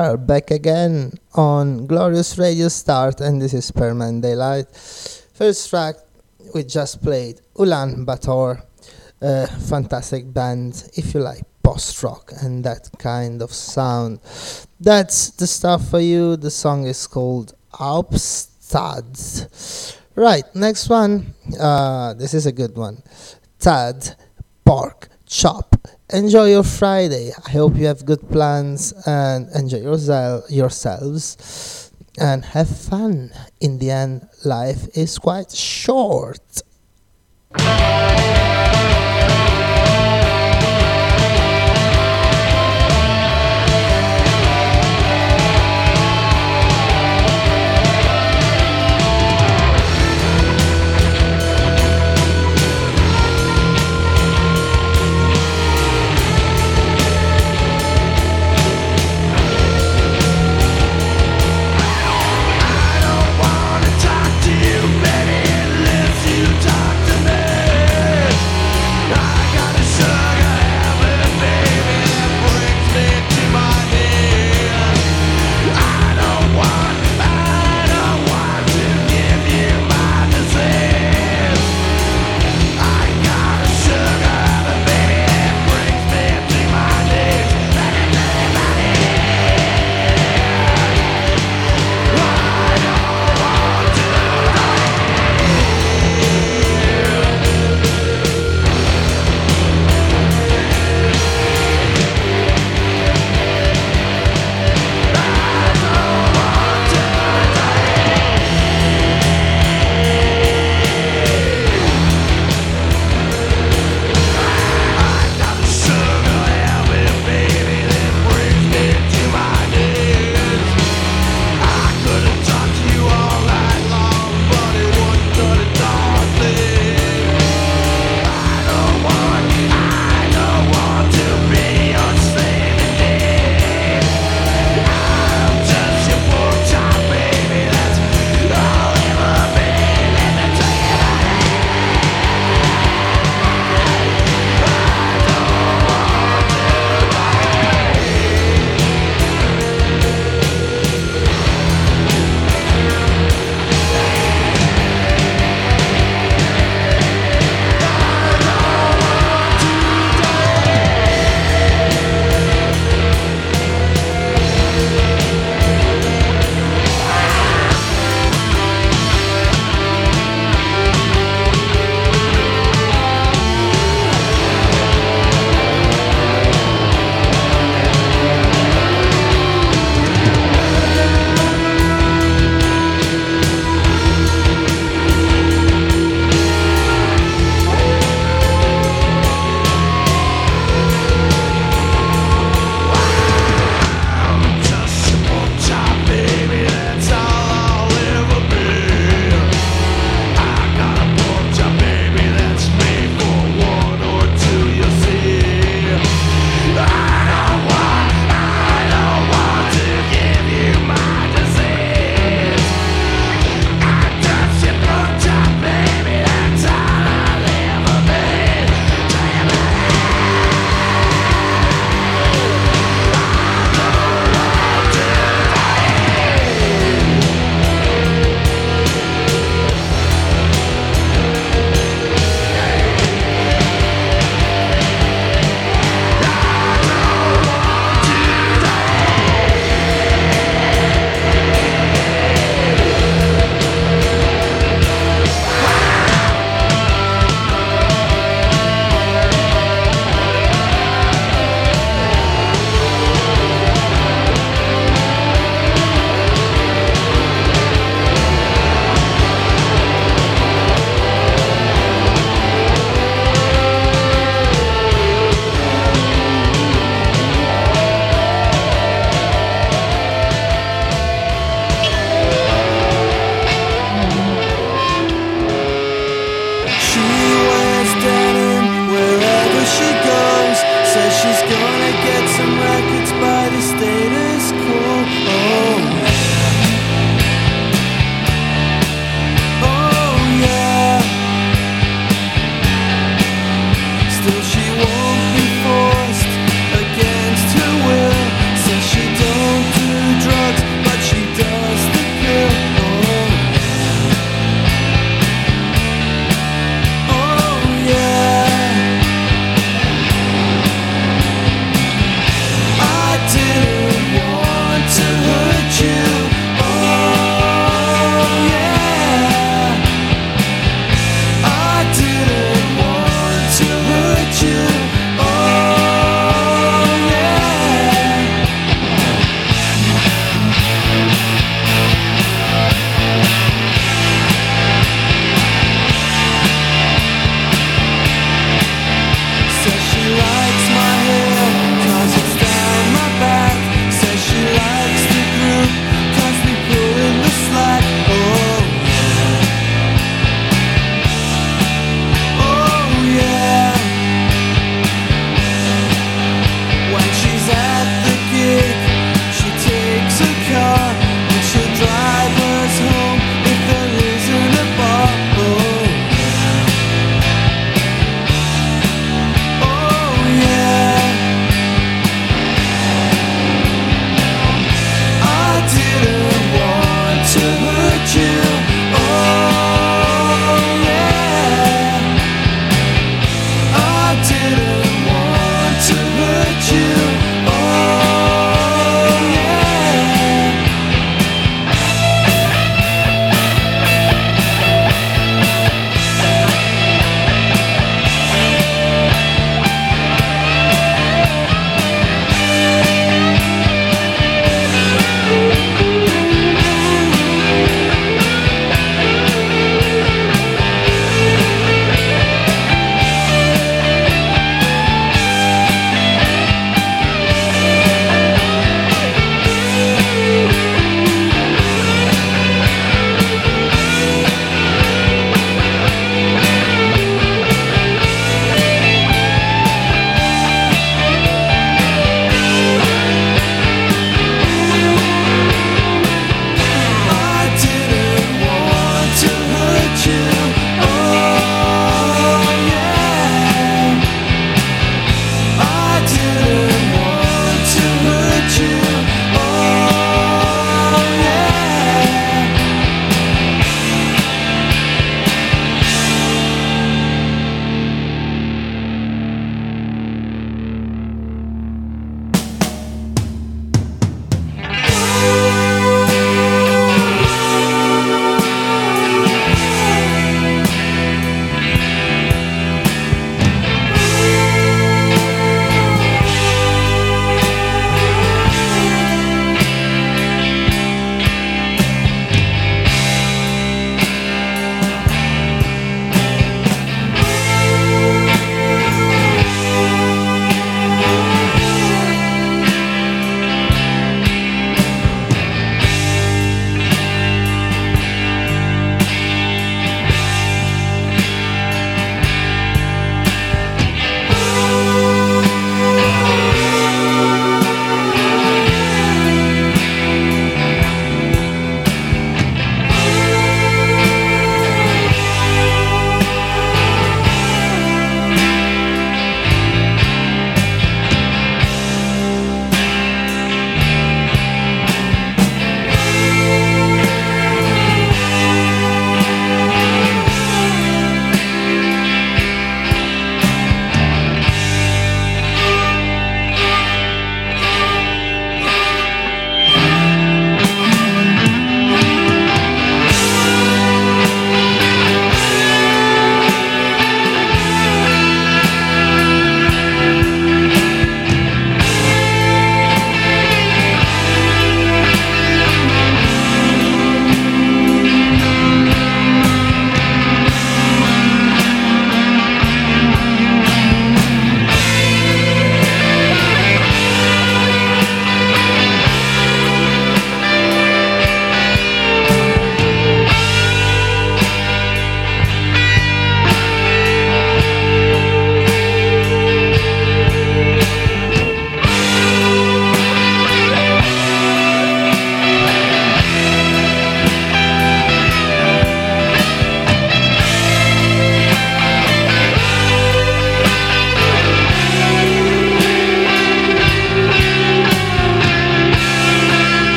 Are, back again on Glorious Radio Start, and this is Permanent Daylight. First track we just played Ulan Bator, a fantastic band if you like post rock and that kind of sound. That's the stuff for you. The song is called Alpstad. Right, next one. Uh, this is a good one. Tad Pork Chop enjoy your Friday. I hope you have good plans and enjoy yourselves and have fun. In the end, life is quite short.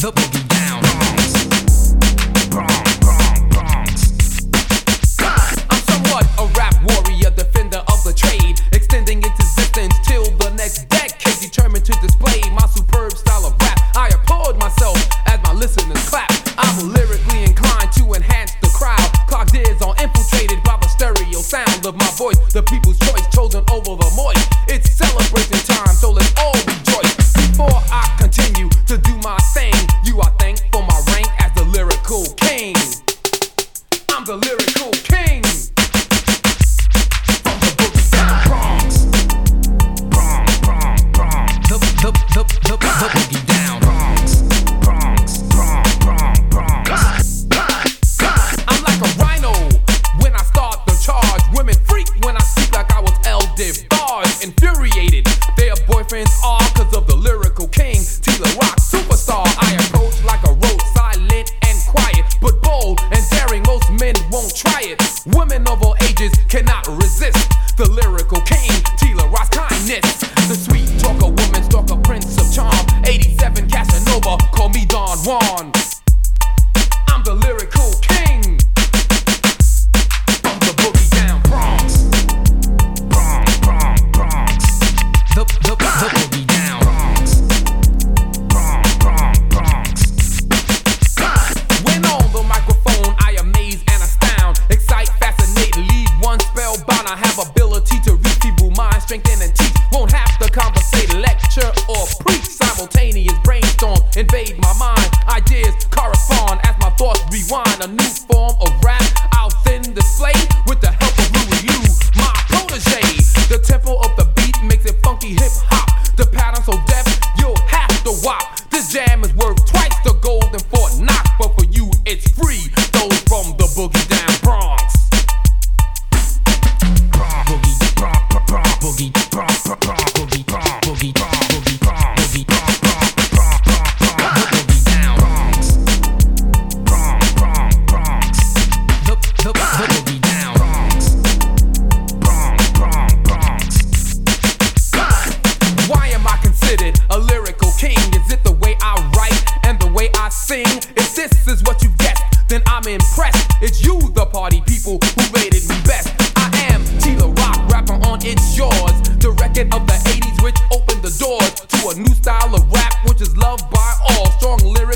the boogie strong lyrics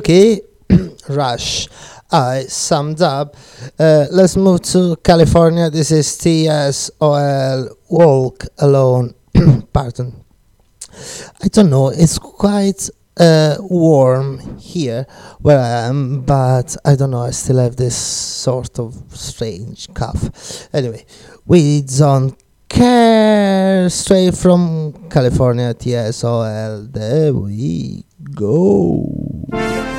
Zuki, Rush. I summed up. Uh, let's move to California. This is TSOL Walk Alone. Pardon. I don't know. It's quite uh, warm here where I am, but I don't know. I still have this sort of strange cough. Anyway, we don't care. Straight from California, TSOL. There we go.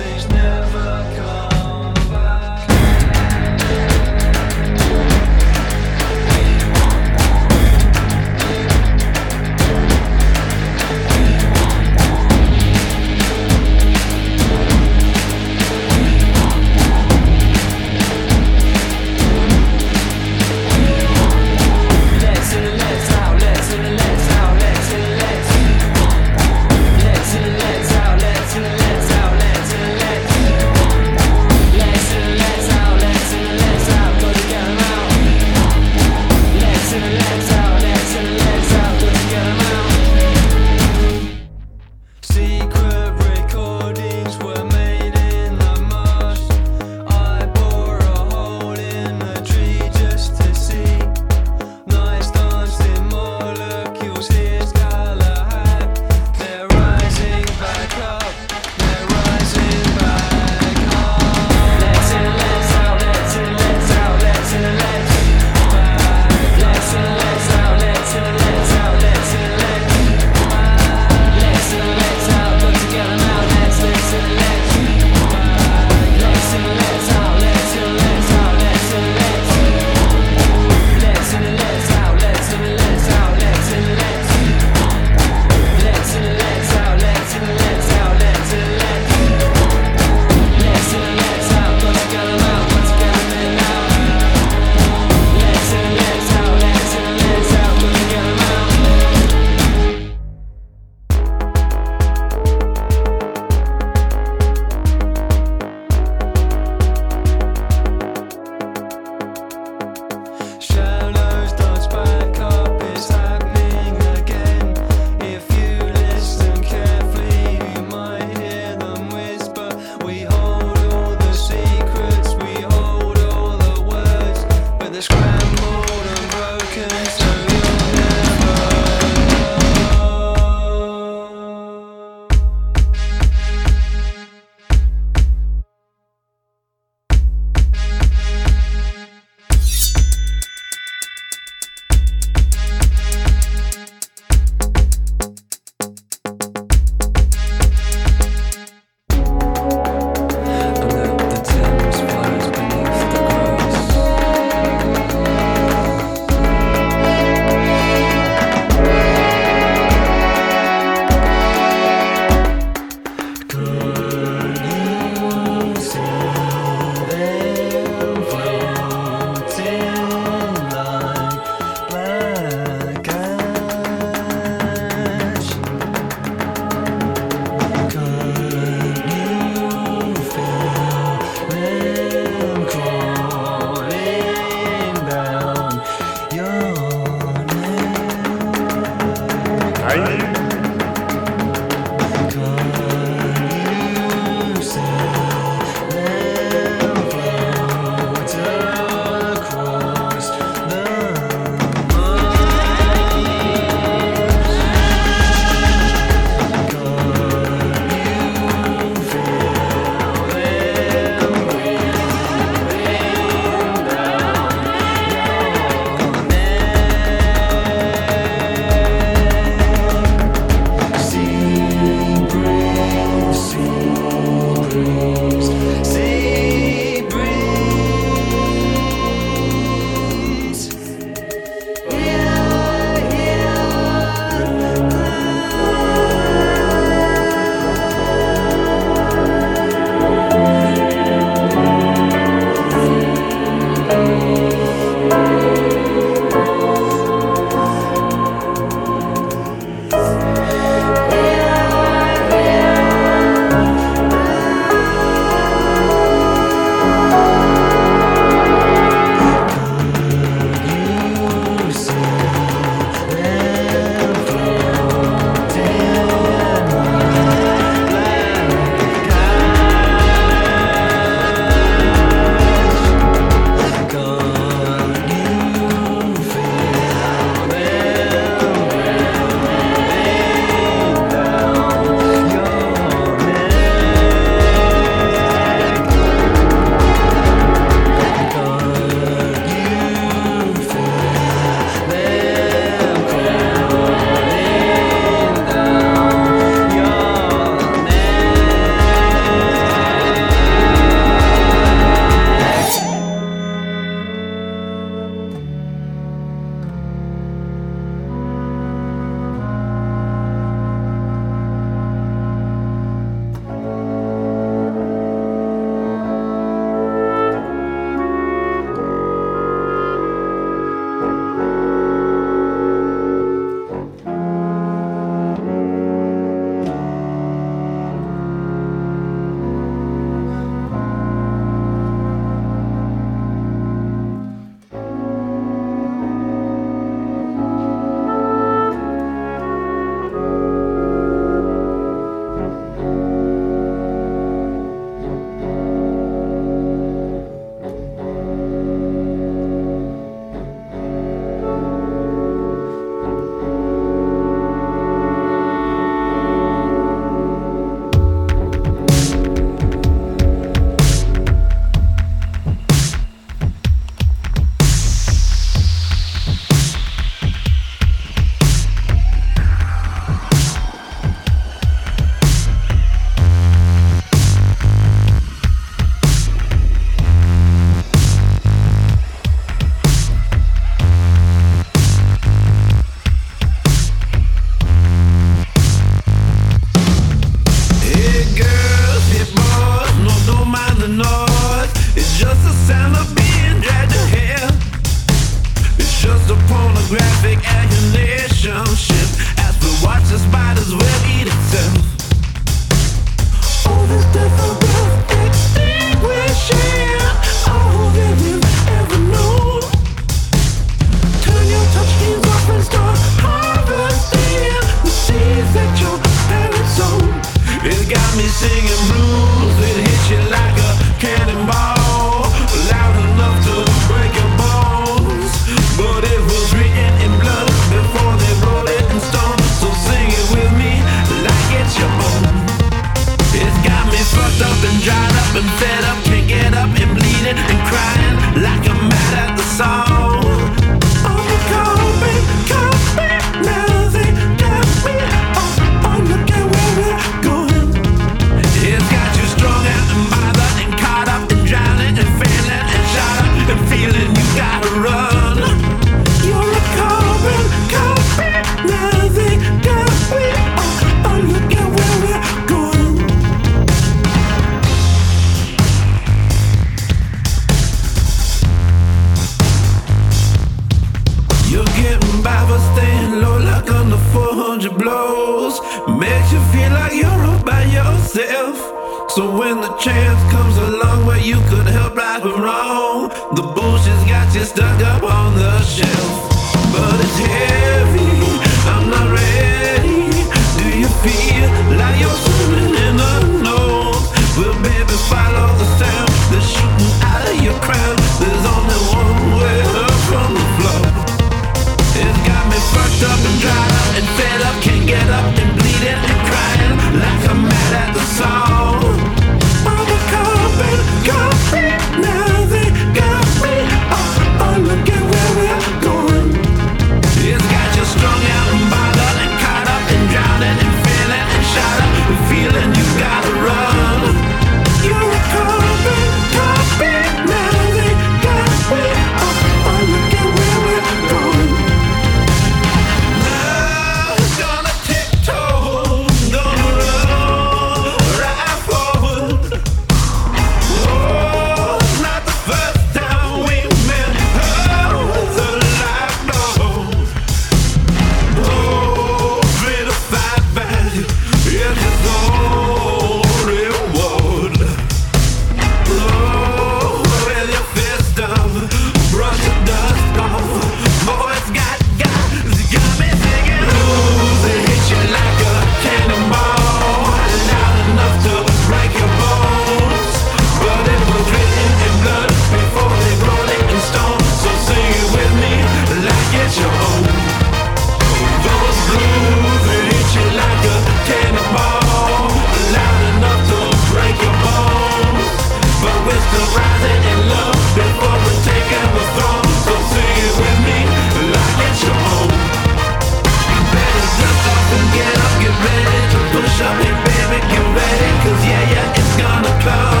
This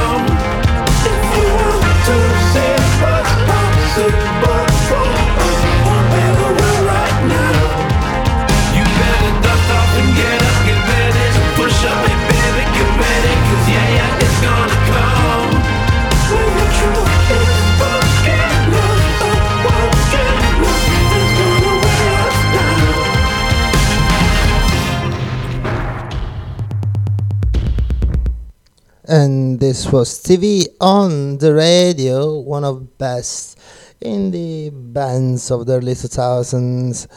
was TV on the radio, one of best indie bands of the early 2000s,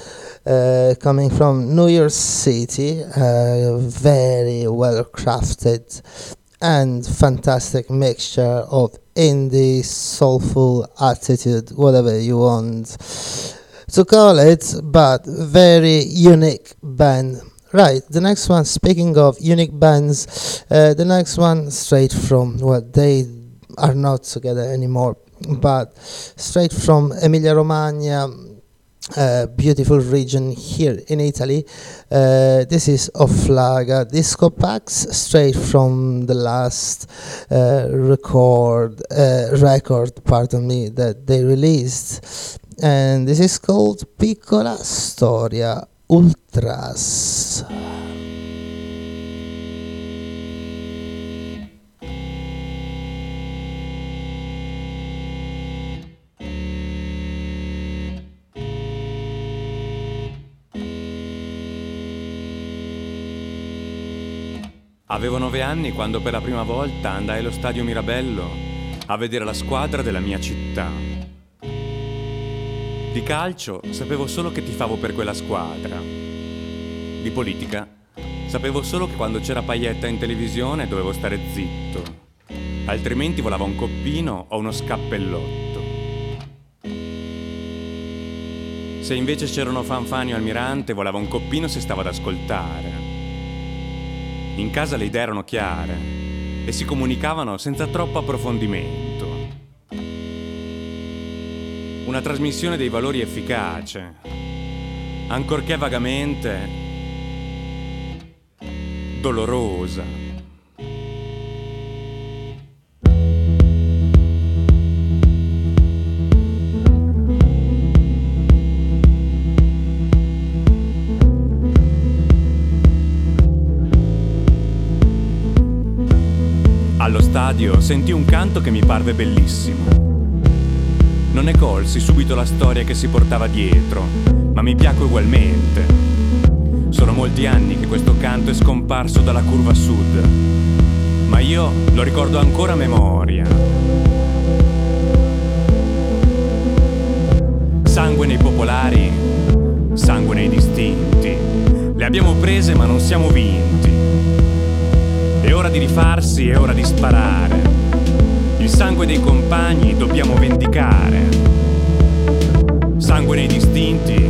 uh, coming from New York City, uh, very well crafted and fantastic mixture of indie, soulful attitude, whatever you want to call it, but very unique band Right, the next one, speaking of unique bands, uh, the next one straight from, well, they are not together anymore, but straight from Emilia Romagna, uh, beautiful region here in Italy. Uh, this is Offlaga Disco Pax, straight from the last uh, record, uh, record, pardon me, that they released. And this is called Piccola Storia Ultras. Avevo nove anni quando per la prima volta andai allo stadio Mirabello a vedere la squadra della mia città. Di calcio sapevo solo che tifavo per quella squadra. Di politica sapevo solo che quando c'era Paietta in televisione dovevo stare zitto, altrimenti volava un coppino o uno scappellotto. Se invece c'erano fanfani o almirante, volava un coppino se stava ad ascoltare. In casa le idee erano chiare e si comunicavano senza troppo approfondimento una trasmissione dei valori efficace, ancorché vagamente dolorosa. Allo stadio sentì un canto che mi parve bellissimo non ne colsi subito la storia che si portava dietro, ma mi piacque ugualmente. Sono molti anni che questo canto è scomparso dalla curva sud, ma io lo ricordo ancora a memoria. Sangue nei popolari, sangue nei distinti. Le abbiamo prese ma non siamo vinti. È ora di rifarsi, è ora di sparare. Il sangue dei compagni dobbiamo vendicare. Sangue nei distinti,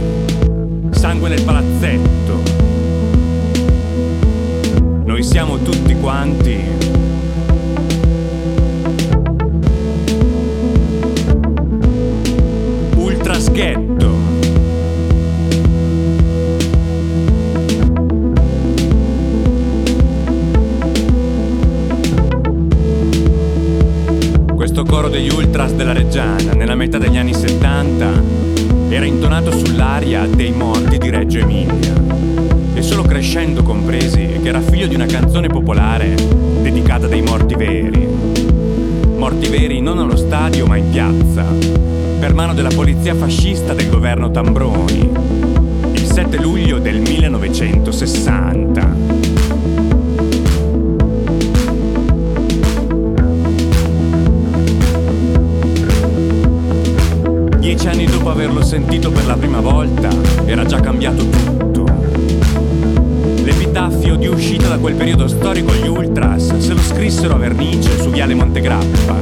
sangue nel palazzetto. siamo tutti quanti. Ultrasghetto. Questo degli ultras della Reggiana, nella metà degli anni 70, era intonato sull'aria dei morti di Reggio Emilia. E solo crescendo compresi che era figlio di una canzone popolare dedicata dei morti veri. Morti veri non allo stadio ma in piazza, per mano della polizia fascista del governo Tambroni, il 7 luglio del 1960. Dieci anni dopo averlo sentito per la prima volta, era già cambiato tutto. L'epitaffio di uscita da quel periodo storico gli Ultras se lo scrissero a vernice su Viale Montegrappa,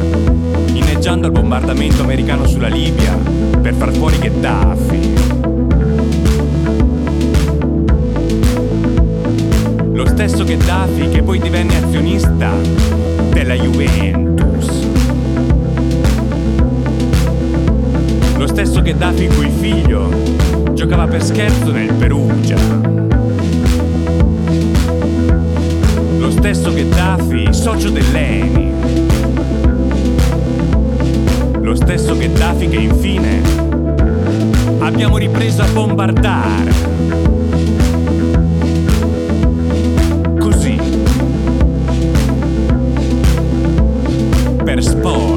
inneggiando al bombardamento americano sulla Libia per far fuori Gheddafi. Lo stesso Gheddafi che poi divenne azionista della Juventus. Stesso Gheddafi cui figlio giocava per scherzo nel Perugia. Lo stesso Gheddafi, socio dell'ENI. Lo stesso Gheddafi che infine abbiamo ripreso a bombardare. Così. Per sport.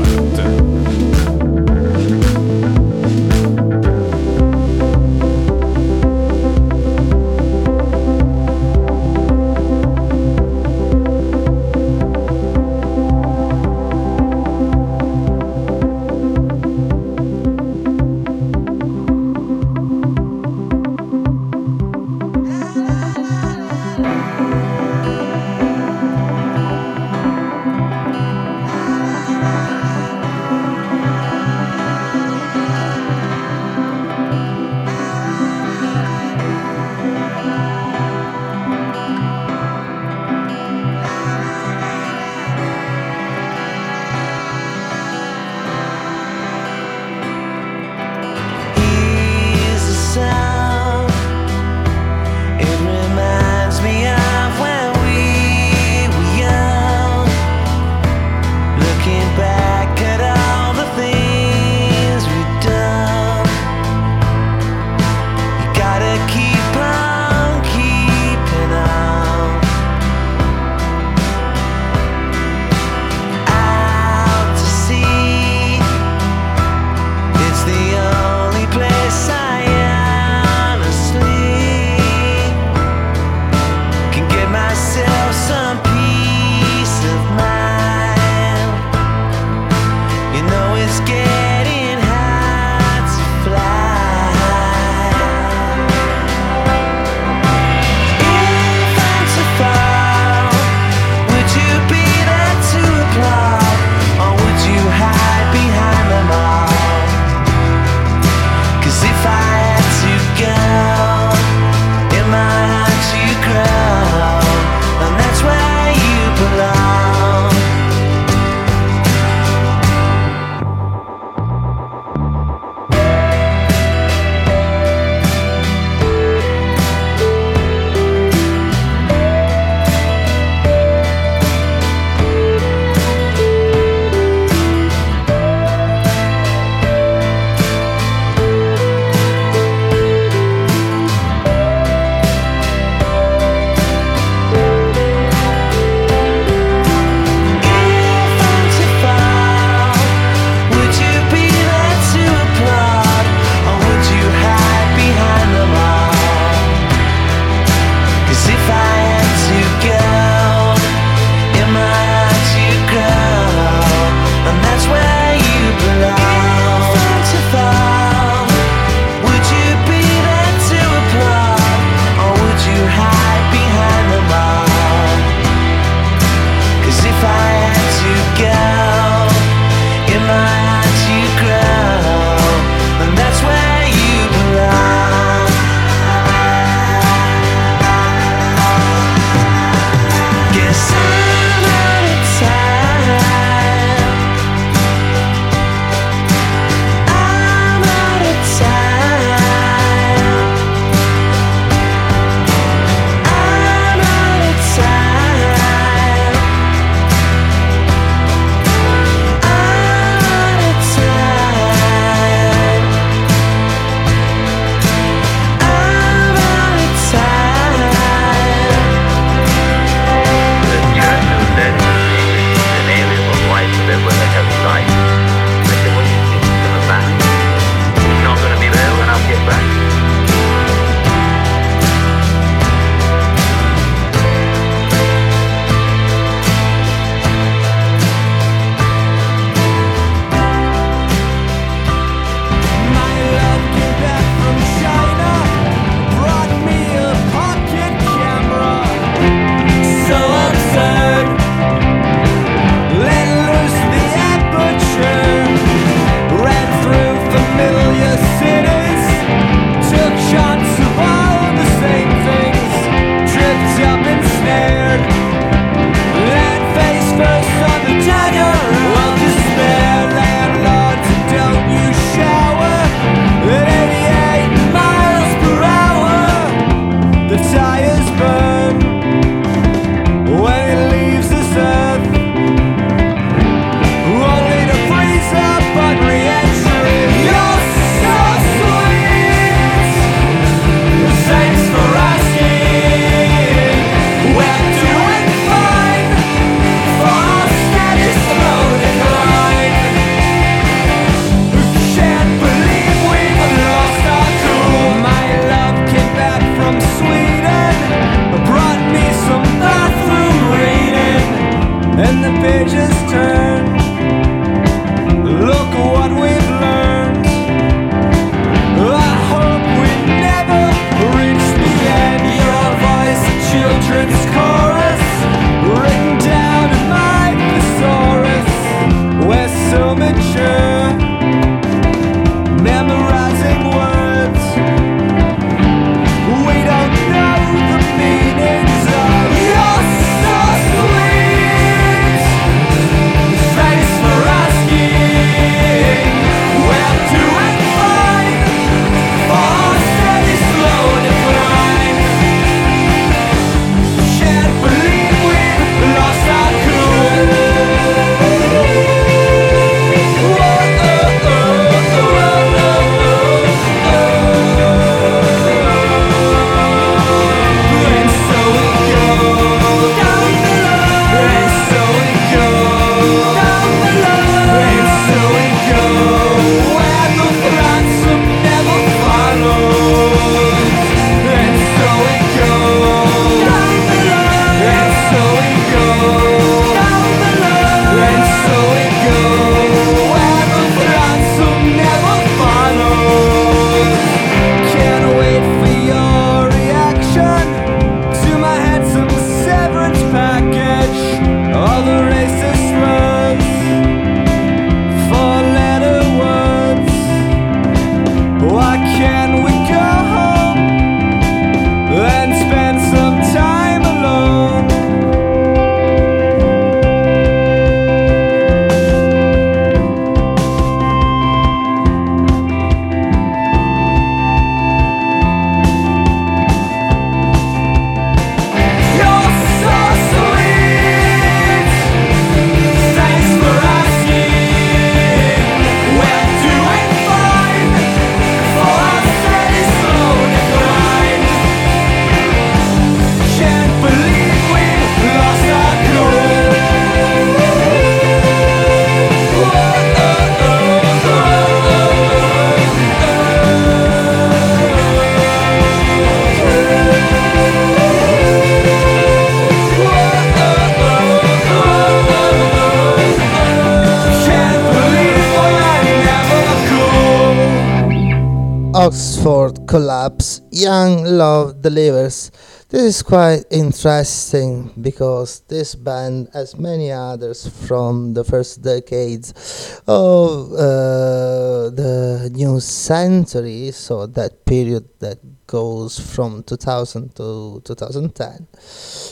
Delivers. This is quite interesting because this band, as many others from the first decades of uh, the new century, so that period that goes from 2000 to 2010,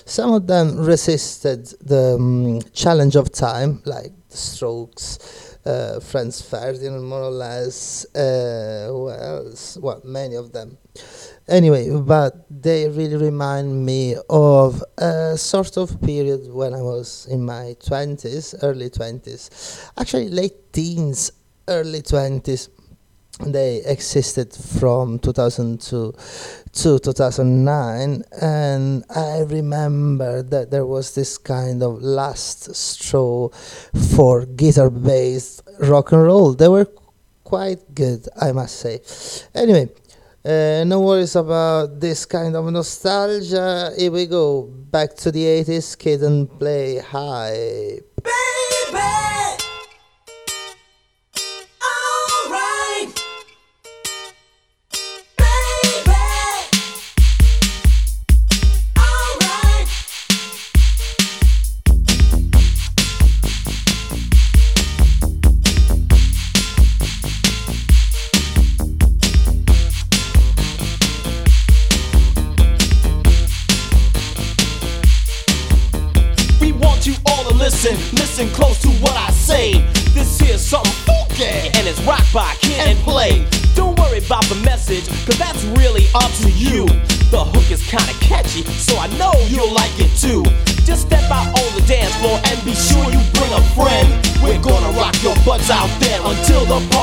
some of them resisted the um, challenge of time, like the Strokes uh, Franz Ferdinand, more or less. Uh, who else? Well, many of them. Anyway, but they really remind me of a sort of period when I was in my 20s, early 20s, actually late teens, early 20s they existed from 2002 to 2009 and i remember that there was this kind of last straw for guitar based rock and roll. They were quite good i must say. Anyway uh, no worries about this kind of nostalgia. Here we go. Back to the 80s Kid 'n Play. High baby kinda catchy, so I know you'll like it too. Just step out on the dance floor and be sure you bring a friend. We're gonna rock your butts out there until the party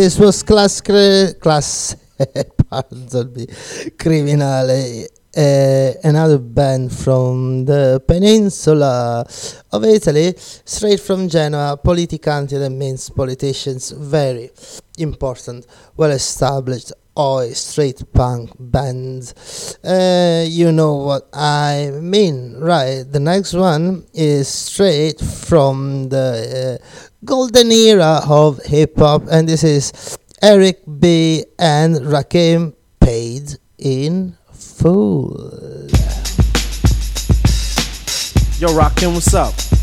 this was Class Cre- Class pardon me, Kriminale, uh, another band from the peninsula of Italy, straight from Genoa. Politicanti that means politicians, very important, well established. Oi, straight punk band. Uh, you know what I mean, right? The next one is straight from the uh, golden era of hip hop, and this is Eric B. and Rakim paid in full. Yo, Rakim, what's up?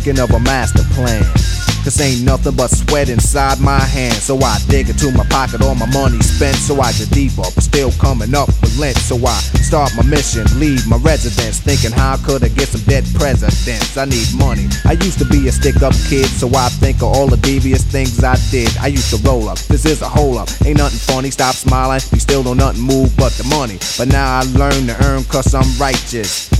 Thinking of a master plan. Cause ain't nothing but sweat inside my hand. So I dig into my pocket, all my money spent. So I get deeper, but still coming up with lint. So I start my mission, leave my residence. Thinking how could I get some dead presidents? I need money. I used to be a stick up kid, so I think of all the devious things I did. I used to roll up, this is a hole up. Ain't nothing funny, stop smiling. We still don't nothing move but the money. But now I learn to earn cause I'm righteous.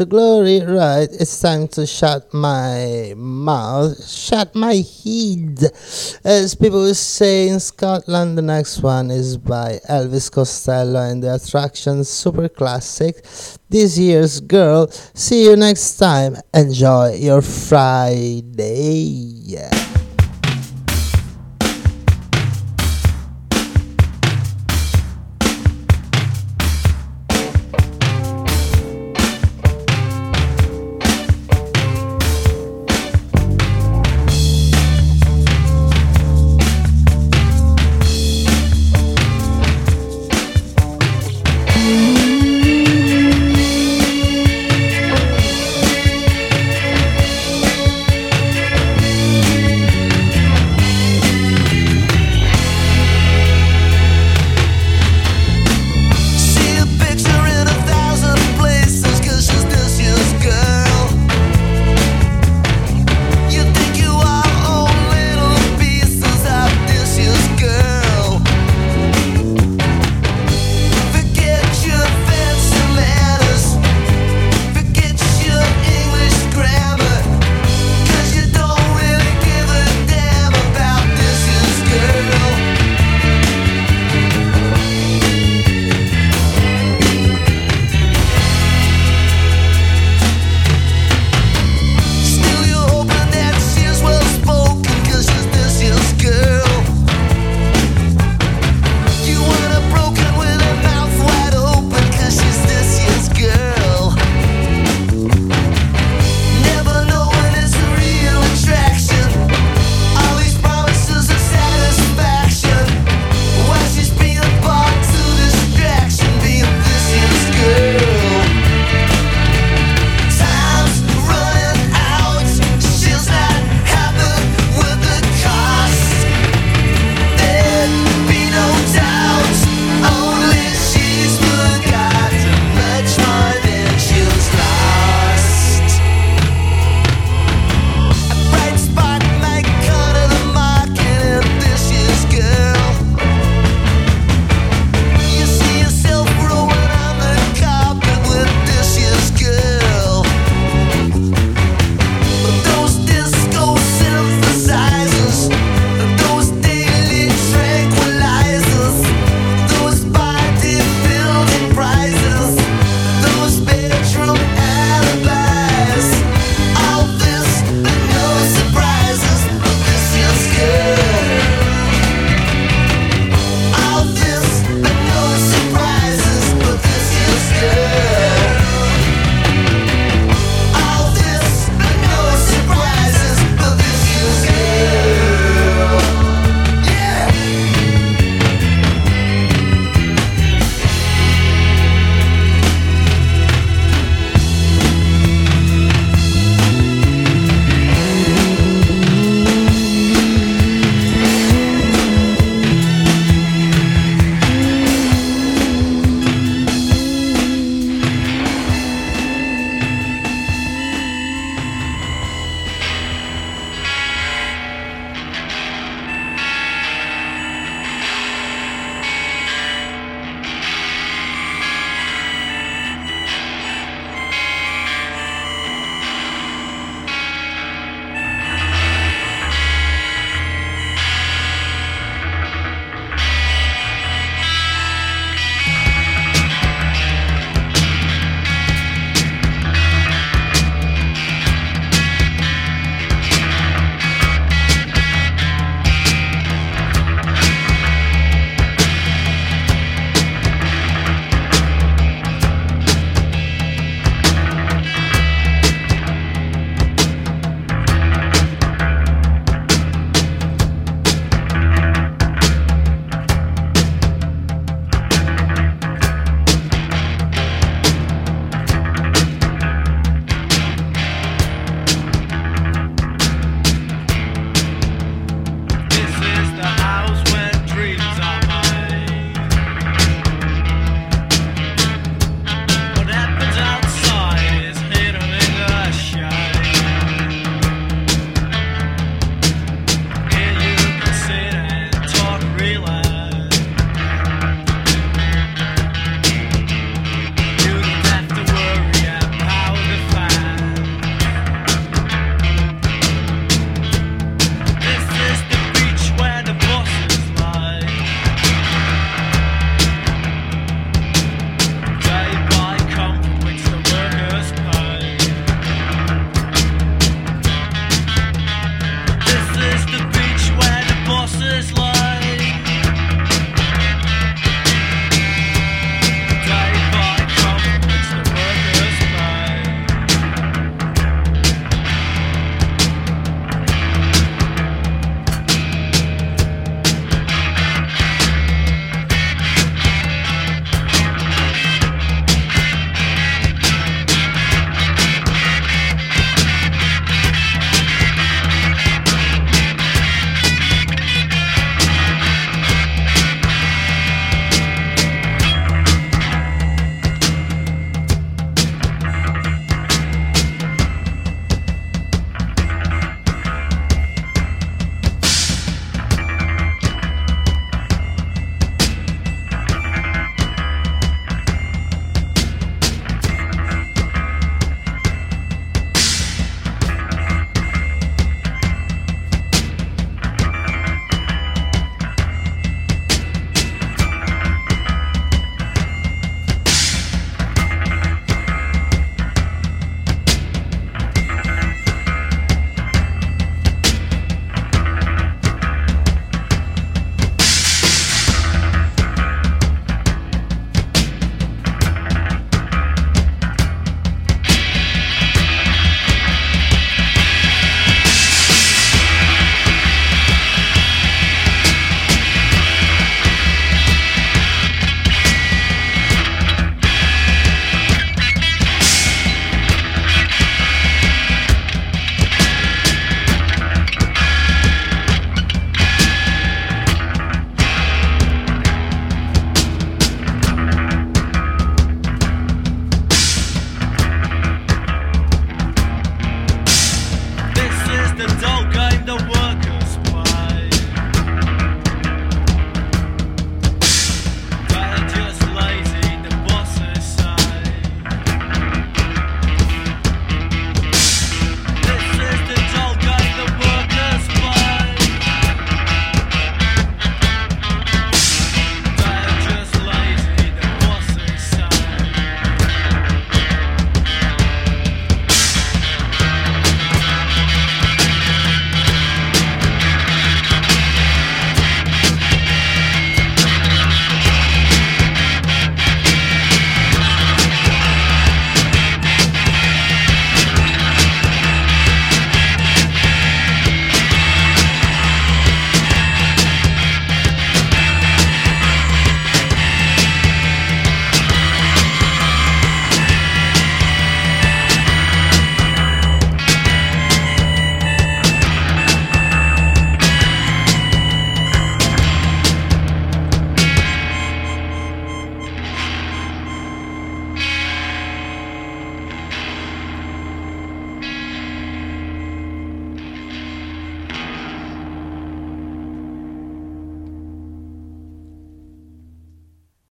to glory, right? It's time to shut my mouth, shut my head. As people say in Scotland, the next one is by Elvis Costello and the Attraction Super Classic. This year's Girl. See you next time. Enjoy your Friday.